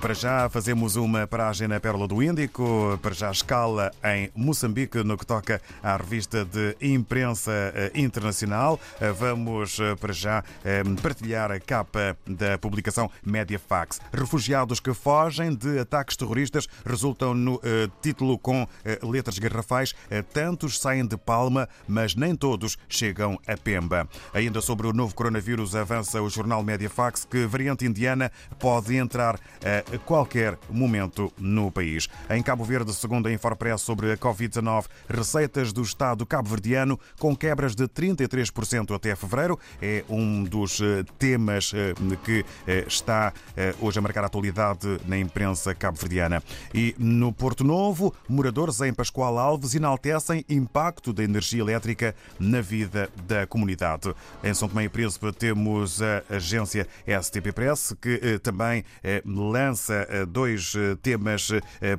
Para já fazemos uma paragem na Pérola do Índico, para já escala em Moçambique no que toca à revista de imprensa eh, internacional. Eh, vamos eh, para já partilhar a capa da publicação Mediafax. Refugiados que fogem de ataques terroristas resultam no título com letras garrafais. Tantos saem de Palma, mas nem todos chegam a Pemba. Ainda sobre o novo coronavírus, avança o jornal Mediafax que variante indiana pode entrar a qualquer momento no país. Em Cabo Verde, segundo a Infopress sobre a Covid-19, receitas do Estado cabo-verdiano com quebras de 33% até fevereiro. É um dos eh, temas eh, que eh, está hoje a marcar a atualidade na imprensa cabo-verdiana. E no Porto Novo, moradores em Pascoal Alves enaltecem impacto da energia elétrica na vida da comunidade. Em São Tomé e Príncipe temos a agência STP Press, que também lança dois temas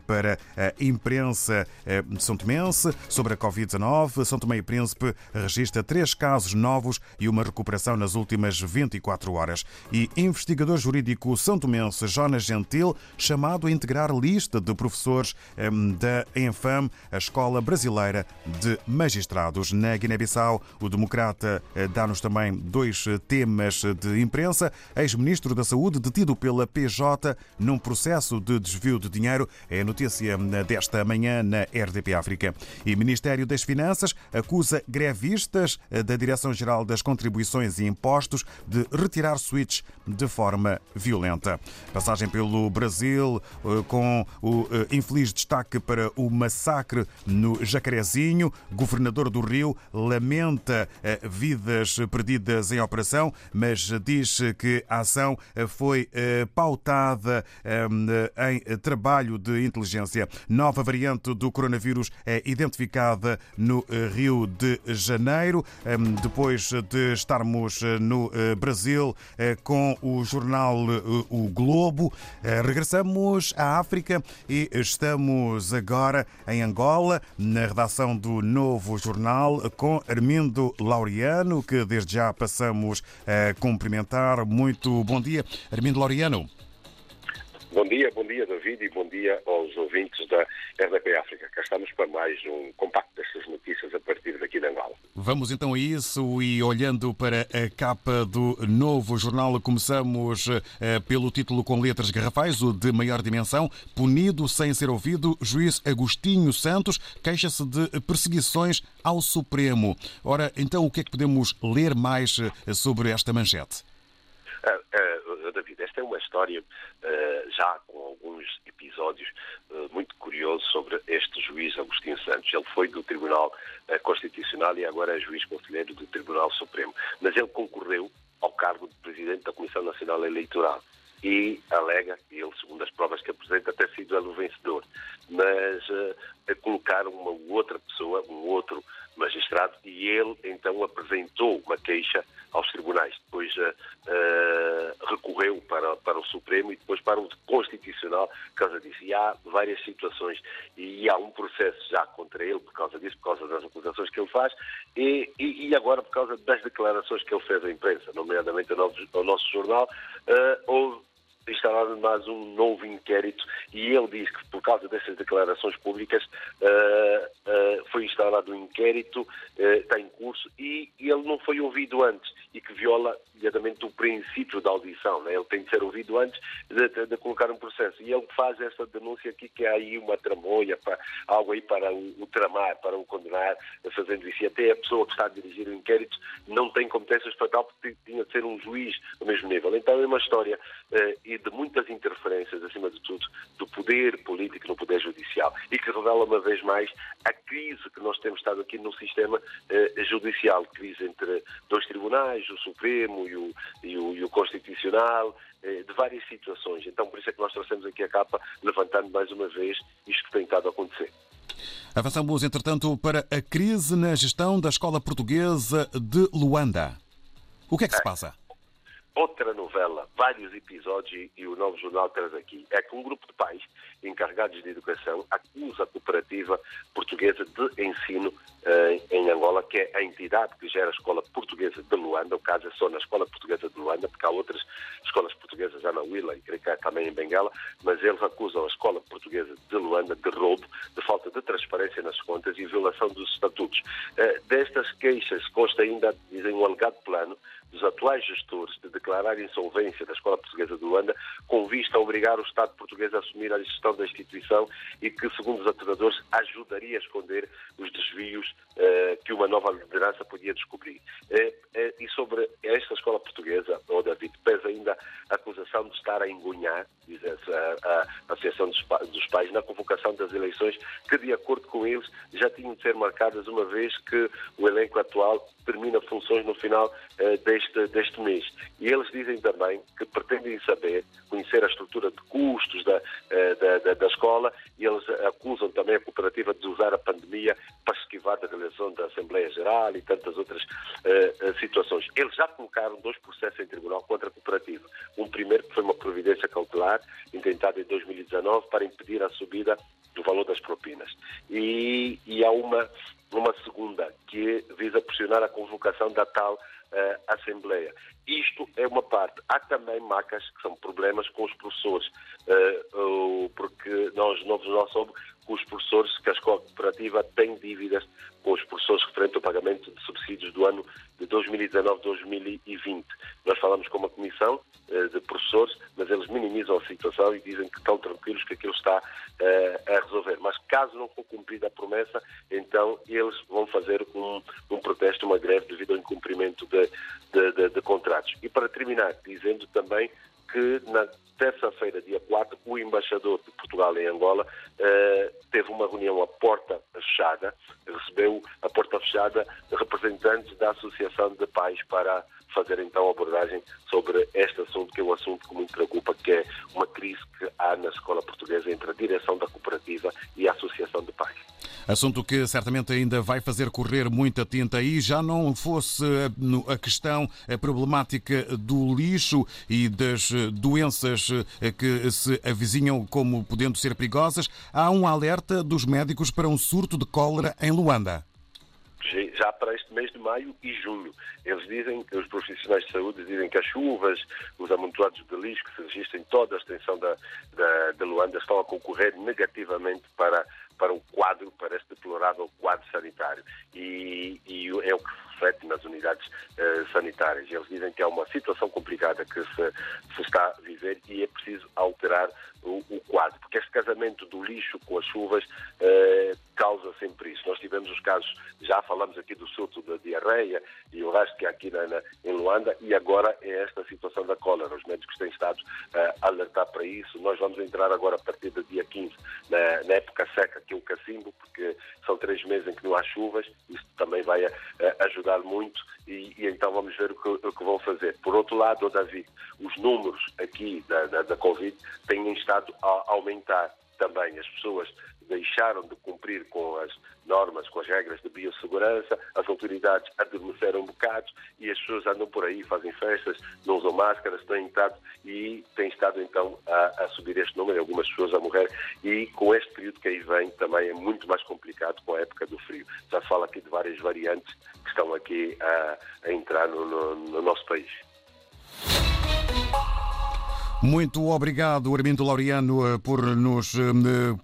para a imprensa são tomense sobre a Covid-19. São Tomé e Príncipe registra três casos novos e uma recuperação nas últimas 24 horas. E investigador jurídico são tomense Jonas Gentil, chamado a integrar lista de professores da ENFAM, a Escola Brasileira de Magistrados. Na Guiné-Bissau, o democrata eh, dá-nos também dois temas de imprensa. Ex-ministro da Saúde detido pela PJ num processo de desvio de dinheiro. É a notícia desta manhã na RDP África. E Ministério das Finanças acusa grevistas da Direção-Geral das Contribuições e Impostos de retirar switch de forma violenta. Passagem pelo Brasil eh, com o eh, infeliz destaque para o massacre no Jacarezinho. Governador do Rio lamenta eh, vidas perdidas em operação, mas diz que a ação foi pautada em trabalho de inteligência. Nova variante do coronavírus é identificada no eh, Rio de Janeiro. Ehm, depois de estarmos eh, no eh, Brasil com o jornal O Globo, regressamos à África e estamos agora em Angola, na redação do novo jornal, com Armindo Laureano, que desde já passamos a cumprimentar. Muito bom dia, Armindo Laureano. Bom dia, bom dia David e bom dia aos ouvintes da RDP África. Cá estamos para mais um compacto destas notícias a partir daqui de Angola. Vamos então a isso e olhando para a capa do novo jornal, começamos eh, pelo título com letras garrafais, o de maior dimensão, punido sem ser ouvido, juiz Agostinho Santos queixa-se de perseguições ao Supremo. Ora, então o que é que podemos ler mais eh, sobre esta manchete? Uh, uh, David, esta é uma história uh, já com alguns episódios muito curiosos sobre este juiz Agostinho Santos. Ele foi do Tribunal Constitucional e agora é juiz conselheiro do Tribunal Supremo. Mas ele concorreu ao cargo de presidente da Comissão Nacional Eleitoral e alega, ele, segundo as provas que apresenta, ter sido ele o vencedor. Mas uh, colocaram uma outra pessoa, um outro magistrado, e ele então apresentou uma queixa aos tribunais. Depois uh, uh, Supremo e depois para o Constitucional por causa disso. E há várias situações e há um processo já contra ele por causa disso, por causa das acusações que ele faz e, e, e agora por causa das declarações que ele fez à imprensa, nomeadamente ao nosso, ao nosso jornal. Uh, houve instalado mais um novo inquérito e ele diz que por causa dessas declarações públicas uh, uh, foi instalado um inquérito, uh, está em curso e, e, ele não foi ouvido antes e que viola, nomeadamente, o princípio da audição. Né? Ele tem de ser ouvido antes de, de, de, colocar um processo. E ele faz essa denúncia aqui que há aí uma tramoia, para, algo aí para o, o tramar, para o condenar, fazendo isso. E até a pessoa que está a dirigir o inquérito não tem competências para tal porque tinha de ser um juiz do mesmo nível. Então é uma história e de muitas interferências, acima de tudo, do poder político no poder judicial e que revela uma vez mais a crise que nós temos estado aqui no sistema eh, judicial, crise entre dois tribunais, o Supremo e o, e o, e o Constitucional, eh, de várias situações. Então, por isso é que nós trouxemos aqui a capa, levantando mais uma vez isto que tem estado a acontecer. Avançamos, entretanto, para a crise na gestão da Escola Portuguesa de Luanda. O que é que se passa? Outra novela, vários episódios, e o Novo Jornal traz aqui, é que um grupo de pais encarregados de educação acusa a cooperativa portuguesa de ensino eh, em Angola, que é a entidade que gera a Escola Portuguesa de Luanda, o caso é só na Escola Portuguesa de Luanda, porque há outras escolas portuguesas já na, Willa e também em Bengala, mas eles acusam a escola portuguesa de Luanda de roubo, de falta de transparência nas contas e violação dos estatutos. Uh, destas queixas consta ainda, dizem, um alegado plano dos atuais gestores de declarar insolvência da Escola Portuguesa de Luanda, com vista a obrigar o Estado português a assumir a gestão da instituição e que, segundo os aturadores, ajudaria a esconder os desvios eh, que uma nova liderança podia descobrir. Eh, eh, e sobre esta Escola Portuguesa, ou David, pesa ainda a acusação de estar a engunhar, diz a, a, Associação dos, dos Pais, na convocação das eleições, que, de acordo com eles, já tinham de ser marcadas uma vez que o elenco atual termina funções no final uh, deste, deste mês. E eles dizem também que pretendem saber, conhecer a estrutura de custos da, uh, da, da, da, escola e eles acusam também a cooperativa de usar a pandemia para esquivar da realização da Assembleia Geral e tantas outras uh, situações. Eles já colocaram dois processos em tribunal contra a cooperativa. Um primeiro que foi uma providência cautelar, intentada em 2019, para impedir a subida do valor das propinas. E, e há uma numa segunda, que visa pressionar a convocação da tal uh, Assembleia. Isto é uma parte. Há também macas que são problemas com os professores, uh, uh, porque nós, novos nós somos com os professores que a escola cooperativa tem dívidas com os professores referente ao pagamento de subsídios do ano de 2019-2020. Nós falamos com uma comissão uh, de professores, mas eles minimizam a situação e dizem que estão tranquilos que aquilo está a resolver. Mas caso não for cumprida a promessa, então eles vão fazer um, um protesto, uma greve devido ao incumprimento de, de, de, de contratos. E para terminar, dizendo também que na terça-feira, dia 4, o embaixador de Portugal em Angola eh, teve uma reunião à porta fechada, recebeu a porta fechada representantes da Associação de Pais para fazer então abordagem sobre este assunto, que é um assunto que muito preocupa, que é uma crise que há na escola portuguesa entre a direção da cooperativa e a Associação de Pais. Assunto que certamente ainda vai fazer correr muita tinta. E já não fosse a questão a problemática do lixo e das eh, doenças eh, que se avizinham como podendo ser perigosas, há um alerta dos médicos para um surto de cólera em Luanda já para este mês de maio e junho. Eles dizem, os profissionais de saúde dizem que as chuvas, os amontoados de lixo que se registram em toda a extensão da, da, de Luanda estão a concorrer negativamente para, para o quadro, para este deplorável quadro sanitário. E, e é o que reflete nas unidades uh, sanitárias. Eles dizem que é uma situação complicada que se, se está a viver e é preciso alterar o, o, quadro, porque este casamento do lixo com as chuvas uh, causa sempre isso. Nós tivemos os casos, já falamos aqui do surto da diarreia e o resto que há aqui na, na, em Luanda, e agora é esta situação da cólera. Os médicos têm estado uh, a alertar para isso. Nós vamos entrar agora a partir do dia 15 na, na época seca, que é o cacimbo, porque são três meses em que não há chuvas, isso também vai uh, ajudar muito e, e, então vamos ver o que, o que, vão fazer. Por outro lado, Davi, os números aqui da, da, da Covid têm estado a aumentar também. As pessoas deixaram de cumprir com as normas, com as regras de biossegurança, as autoridades adormeceram um bocado e as pessoas andam por aí, fazem festas, não usam máscaras, têm estado e têm estado então a, a subir este número, algumas pessoas a morrer e com este período que aí vem também é muito mais complicado com a época do frio. Já fala aqui de várias variantes que estão aqui a, a entrar no, no, no nosso país. Muito obrigado, Armindo Laureano, eh, por nos eh,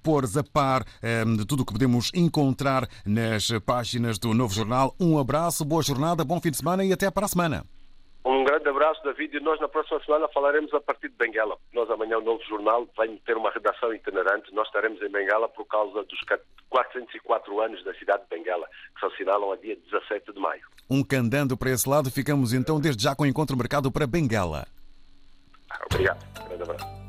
pôr a par eh, de tudo o que podemos encontrar nas páginas do Novo Jornal. Um abraço, boa jornada, bom fim de semana e até para a semana. Um grande abraço, David, e nós na próxima semana falaremos a partir de Benguela. Nós amanhã o Novo Jornal vai ter uma redação itinerante. Nós estaremos em Benguela por causa dos 404 anos da cidade de Benguela, que se assinalam a dia 17 de maio. Um candando para esse lado, ficamos então desde já com o encontro marcado para Benguela. Obrigado. Grande abraço.